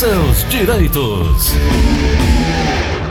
seus direitos.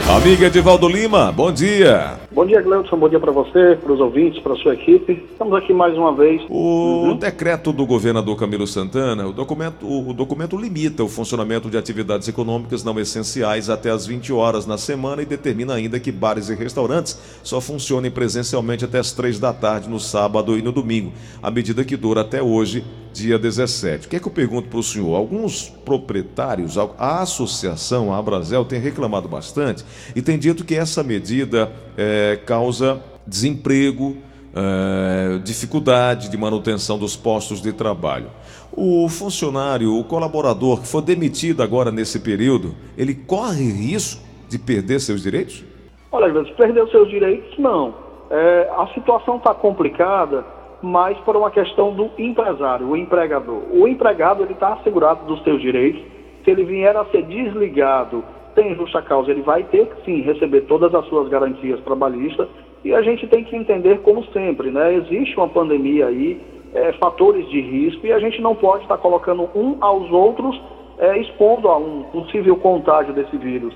Amiga Edivaldo Lima, bom dia. Bom dia, Gleudson. Bom dia para você, para os ouvintes, para a sua equipe. Estamos aqui mais uma vez. O uhum. decreto do governador Camilo Santana, o documento, o documento limita o funcionamento de atividades econômicas não essenciais até as 20 horas na semana e determina ainda que bares e restaurantes só funcionem presencialmente até as 3 da tarde no sábado e no domingo, a medida que dura até hoje, dia 17. O que é que eu pergunto para o senhor? Alguns proprietários, a associação, a Abrazel, tem reclamado bastante e tem dito que essa medida é, causa desemprego, é, dificuldade de manutenção dos postos de trabalho. O funcionário, o colaborador que for demitido agora nesse período, ele corre risco de perder seus direitos? Olha, perder seus direitos, não. É, a situação está complicada mas por uma questão do empresário, o empregador. O empregado ele está assegurado dos seus direitos. Se ele vier a ser desligado, tem justa causa, ele vai ter que sim receber todas as suas garantias trabalhistas. E a gente tem que entender, como sempre, né? Existe uma pandemia aí, é, fatores de risco, e a gente não pode estar tá colocando um aos outros, é, expondo a um possível contágio desse vírus.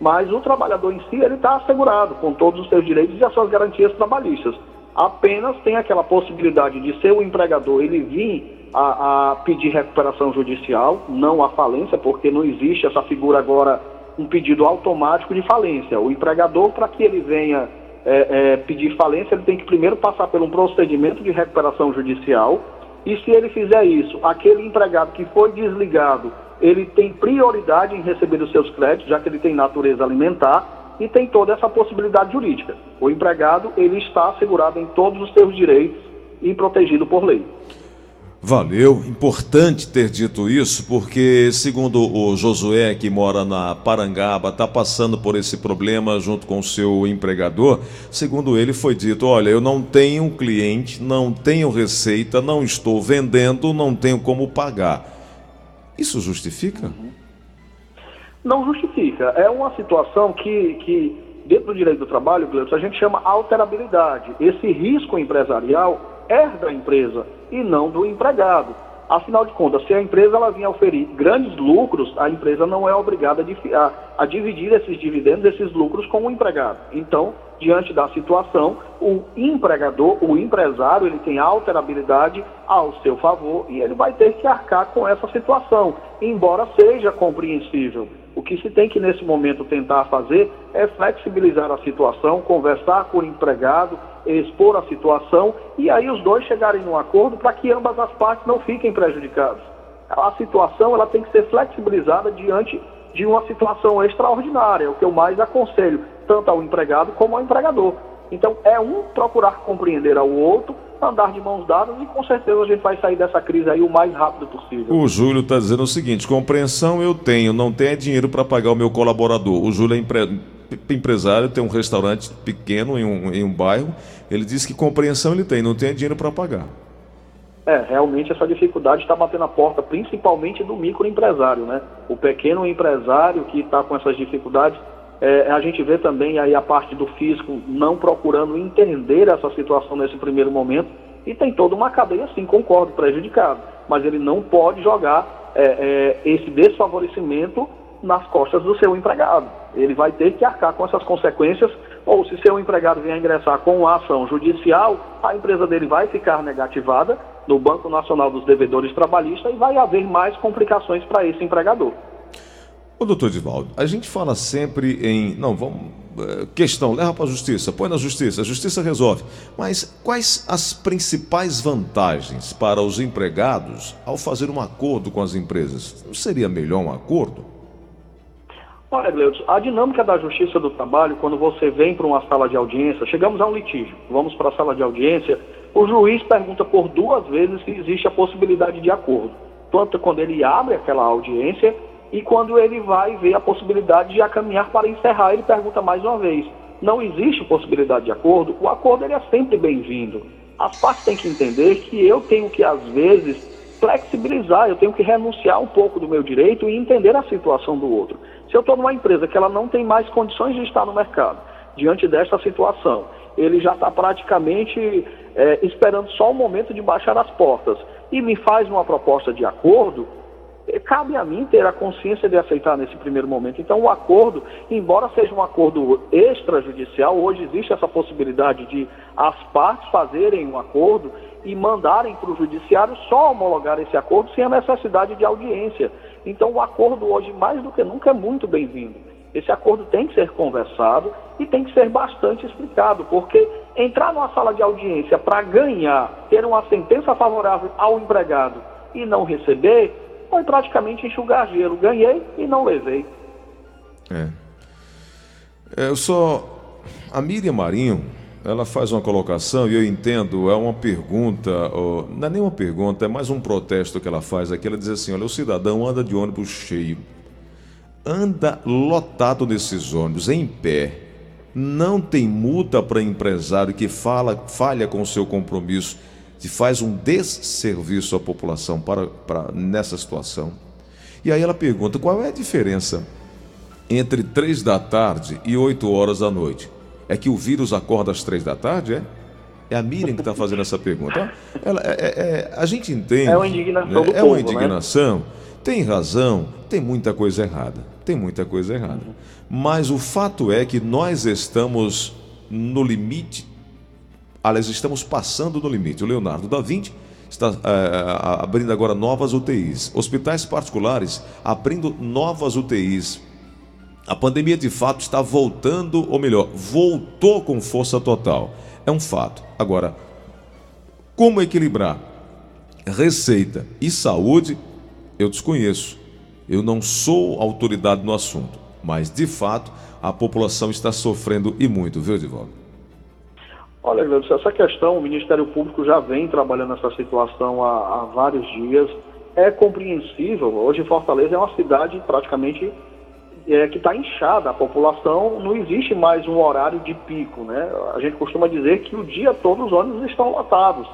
Mas o trabalhador em si, ele está assegurado com todos os seus direitos e as suas garantias trabalhistas apenas tem aquela possibilidade de ser o empregador ele vir a, a, pedir recuperação judicial, não a falência, porque não existe essa figura agora, um pedido automático de falência. O empregador, para que ele venha é, é, pedir falência, ele tem que primeiro passar por um procedimento de recuperação judicial, e se ele fizer isso, aquele empregado que foi desligado, ele tem prioridade em receber os seus créditos, já que ele tem natureza alimentar, e tem toda essa possibilidade jurídica. O empregado ele está assegurado em todos os seus direitos e protegido por lei. Valeu, importante ter dito isso, porque segundo o Josué, que mora na Parangaba, está passando por esse problema junto com o seu empregador. Segundo ele, foi dito: olha, eu não tenho cliente, não tenho receita, não estou vendendo, não tenho como pagar. Isso justifica? Uhum não justifica. É uma situação que, que dentro do direito do trabalho, Gleison, a gente chama alterabilidade. Esse risco empresarial é da empresa e não do empregado. Afinal de contas, se a empresa ela vinha oferir grandes lucros, a empresa não é obrigada a, a, dividir esses dividendos, esses lucros com o empregado. Então, diante da situação, o empregador, o empresário, ele tem alterabilidade ao seu favor e ele vai ter que arcar com essa situação, embora seja compreensível. O que se tem que, nesse momento, tentar fazer é flexibilizar a situação, conversar com o empregado, expor a situação e aí os dois chegarem num acordo para que ambas as partes não fiquem prejudicadas. A situação ela tem que ser flexibilizada diante de uma situação extraordinária, é o que eu mais aconselho, tanto ao empregado como ao empregador. Então, é um procurar compreender ao outro, andar de mãos dadas e com certeza a gente vai sair dessa crise aí o mais rápido possível. O Júlio está dizendo o seguinte: compreensão eu tenho, não tenho dinheiro para pagar o meu colaborador. O Júlio é empre... empresário, tem um restaurante pequeno em um, em um bairro. Ele diz que compreensão ele tem, não tem dinheiro para pagar. É, realmente essa dificuldade está batendo a porta, principalmente do microempresário, né? O pequeno empresário que está com essas dificuldades é, a gente vê também aí a parte do fisco não procurando entender essa situação nesse primeiro momento e tem toda uma cadeia, sim, concordo, prejudicado, mas ele não pode jogar é, é, esse desfavorecimento nas costas do seu empregado. Ele vai ter que arcar com essas consequências, ou se seu empregado vier ingressar com uma ação judicial, a empresa dele vai ficar negativada no Banco Nacional dos Devedores Trabalhistas e vai haver mais complicações para esse empregador. Ô, doutor Divaldo, a gente fala sempre em. Não, vamos. Eh, questão, leva para a justiça, põe na justiça, a justiça resolve. Mas quais as principais vantagens para os empregados ao fazer um acordo com as empresas? Não seria melhor um acordo? Olha, Gleudson, a dinâmica da justiça do trabalho, quando você vem para uma sala de audiência, chegamos a um litígio, vamos para a sala de audiência, o juiz pergunta por duas vezes se existe a possibilidade de acordo. Tanto quando ele abre aquela audiência e quando ele vai ver a possibilidade de caminhar para encerrar, ele pergunta mais uma vez: não existe possibilidade de acordo? O acordo ele é sempre bem-vindo. As partes têm que entender que eu tenho que, às vezes, flexibilizar, eu tenho que renunciar um pouco do meu direito e entender a situação do outro. Se eu estou numa empresa que ela não tem mais condições de estar no mercado, diante desta situação, ele já está praticamente é, esperando só o momento de baixar as portas e me faz uma proposta de acordo, cabe a mim ter a consciência de aceitar nesse primeiro momento. Então, o acordo, embora seja um acordo extrajudicial, hoje existe essa possibilidade de as partes fazerem um acordo e mandarem para o judiciário só homologar esse acordo sem a necessidade de audiência. Então, o acordo hoje, mais do que nunca, é muito bem-vindo. Esse acordo tem que ser conversado e tem que ser bastante explicado, porque entrar numa sala de audiência para ganhar, ter uma sentença favorável ao empregado e não receber, foi praticamente enxugar gelo. Ganhei e não levei. É. é. Eu só. A Miriam Marinho, ela faz uma colocação e eu entendo, é uma pergunta, não é nem uma pergunta, é mais um protesto que ela faz aqui. Ela diz assim: olha, o cidadão anda de ônibus cheio, anda lotado nesses ônibus, em pé. Não tem multa para empresário que fala, falha com seu compromisso se faz um desserviço à população para, para, nessa situação. E aí ela pergunta: qual é a diferença entre três da tarde e 8 horas da noite? É que o vírus acorda às três da tarde, é? É a Miriam que está fazendo essa pergunta. Ela, é, é, é, a gente entende. É uma indignação. Né? é uma indignação. Né? Tem razão, tem muita coisa errada. Tem muita coisa errada. Mas o fato é que nós estamos no limite Aliás, estamos passando do limite. O Leonardo da Vinci está é, abrindo agora novas UTIs. Hospitais particulares abrindo novas UTIs. A pandemia de fato está voltando, ou melhor, voltou com força total. É um fato. Agora, como equilibrar receita e saúde, eu desconheço. Eu não sou autoridade no assunto, mas de fato a população está sofrendo e muito, viu, Divaldo? Olha, essa questão, o Ministério Público já vem trabalhando essa situação há, há vários dias. É compreensível. Hoje Fortaleza é uma cidade praticamente é, que está inchada. A população não existe mais um horário de pico. Né? A gente costuma dizer que o dia todo os ônibus estão lotados.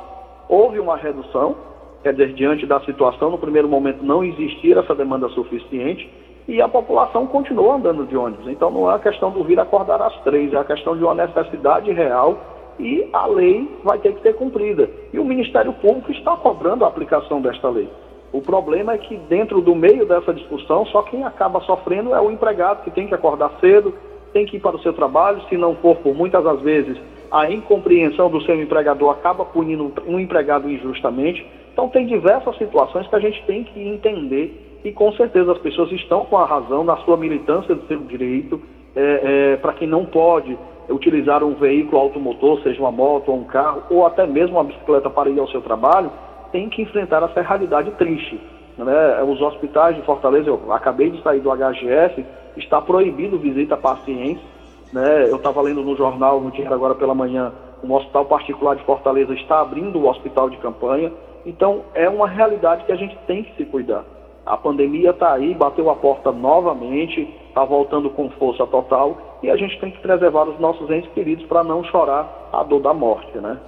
Houve uma redução, quer dizer, diante da situação, no primeiro momento não existia essa demanda suficiente e a população continuou andando de ônibus. Então não é a questão do vir acordar às três, é a questão de uma necessidade real e a lei vai ter que ser cumprida. E o Ministério Público está cobrando a aplicação desta lei. O problema é que dentro do meio dessa discussão, só quem acaba sofrendo é o empregado, que tem que acordar cedo, tem que ir para o seu trabalho, se não for por muitas das vezes a incompreensão do seu empregador acaba punindo um empregado injustamente. Então tem diversas situações que a gente tem que entender e com certeza as pessoas estão com a razão na sua militância do seu direito, é, é, para quem não pode utilizar um veículo automotor, seja uma moto ou um carro, ou até mesmo uma bicicleta para ir ao seu trabalho, tem que enfrentar essa realidade triste. Né? Os hospitais de Fortaleza, eu acabei de sair do HGF, está proibido visita a pacientes. Né? Eu estava lendo no jornal, no dia agora pela manhã, um hospital particular de Fortaleza está abrindo o hospital de campanha. Então, é uma realidade que a gente tem que se cuidar. A pandemia está aí, bateu a porta novamente, está voltando com força total e a gente tem que preservar os nossos entes queridos para não chorar a dor da morte, né?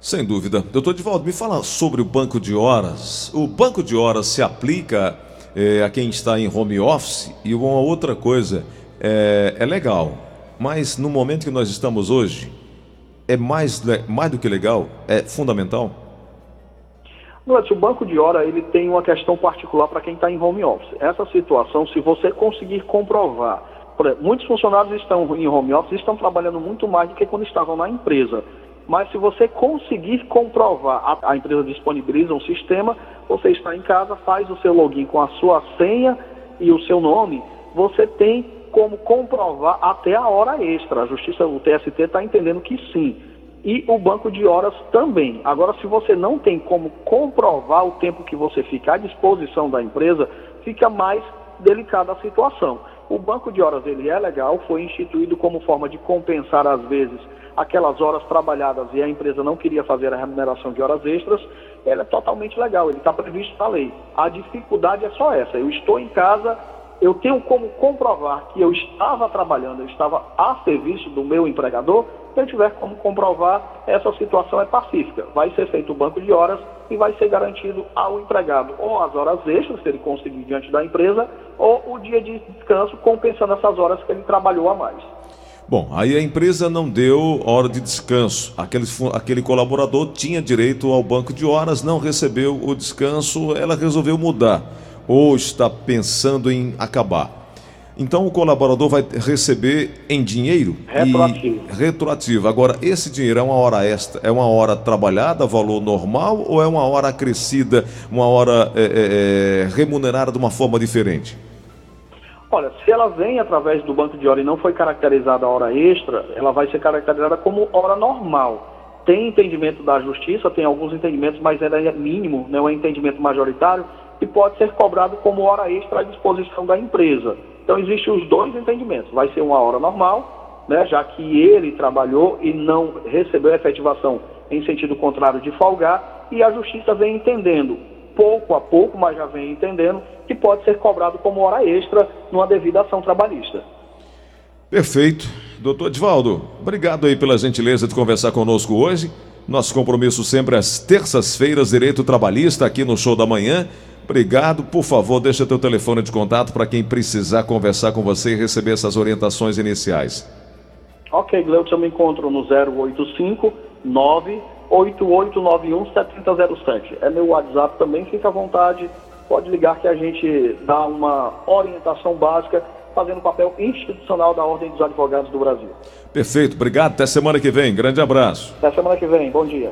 Sem dúvida. Doutor Divaldo, me fala sobre o banco de horas. O banco de horas se aplica é, a quem está em home office e uma outra coisa, é, é legal, mas no momento que nós estamos hoje, é mais, mais do que legal, é fundamental? O banco de hora ele tem uma questão particular para quem está em home office. Essa situação, se você conseguir comprovar, exemplo, muitos funcionários estão em home office estão trabalhando muito mais do que quando estavam na empresa. Mas se você conseguir comprovar, a, a empresa disponibiliza um sistema, você está em casa, faz o seu login com a sua senha e o seu nome, você tem como comprovar até a hora extra. A Justiça, o TST está entendendo que sim e o banco de horas também. Agora, se você não tem como comprovar o tempo que você fica à disposição da empresa, fica mais delicada a situação. O banco de horas ele é legal, foi instituído como forma de compensar às vezes aquelas horas trabalhadas e a empresa não queria fazer a remuneração de horas extras, ele é totalmente legal, ele está previsto na lei. A dificuldade é só essa, eu estou em casa, eu tenho como comprovar que eu estava trabalhando, eu estava a serviço do meu empregador, se eu tiver como comprovar, essa situação é pacífica. Vai ser feito o banco de horas e vai ser garantido ao empregado ou as horas extras, se ele conseguir diante da empresa, ou o dia de descanso, compensando essas horas que ele trabalhou a mais. Bom, aí a empresa não deu hora de descanso. Aquele, aquele colaborador tinha direito ao banco de horas, não recebeu o descanso, ela resolveu mudar ou está pensando em acabar. Então o colaborador vai receber em dinheiro Retroativo. e retroativo. Agora, esse dinheiro é uma hora extra, é uma hora trabalhada, valor normal, ou é uma hora acrescida, uma hora é, é, é, remunerada de uma forma diferente? Olha, se ela vem através do banco de hora e não foi caracterizada a hora extra, ela vai ser caracterizada como hora normal. Tem entendimento da justiça, tem alguns entendimentos, mas ela é mínimo, não é um entendimento majoritário, e pode ser cobrado como hora extra à disposição da empresa. Então existem os dois entendimentos. Vai ser uma hora normal, né, já que ele trabalhou e não recebeu efetivação em sentido contrário de folgar, e a justiça vem entendendo, pouco a pouco, mas já vem entendendo, que pode ser cobrado como hora extra numa devida ação trabalhista. Perfeito. Doutor Edvaldo, obrigado aí pela gentileza de conversar conosco hoje. Nosso compromisso sempre às terças-feiras, direito trabalhista, aqui no Show da Manhã. Obrigado. Por favor, deixa teu telefone de contato para quem precisar conversar com você e receber essas orientações iniciais. Ok, Gleudson, eu me encontro no 085 98891 7007. É meu WhatsApp também, fica à vontade. Pode ligar que a gente dá uma orientação básica fazendo o papel institucional da Ordem dos Advogados do Brasil. Perfeito, obrigado. Até semana que vem. Grande abraço. Até semana que vem. Bom dia.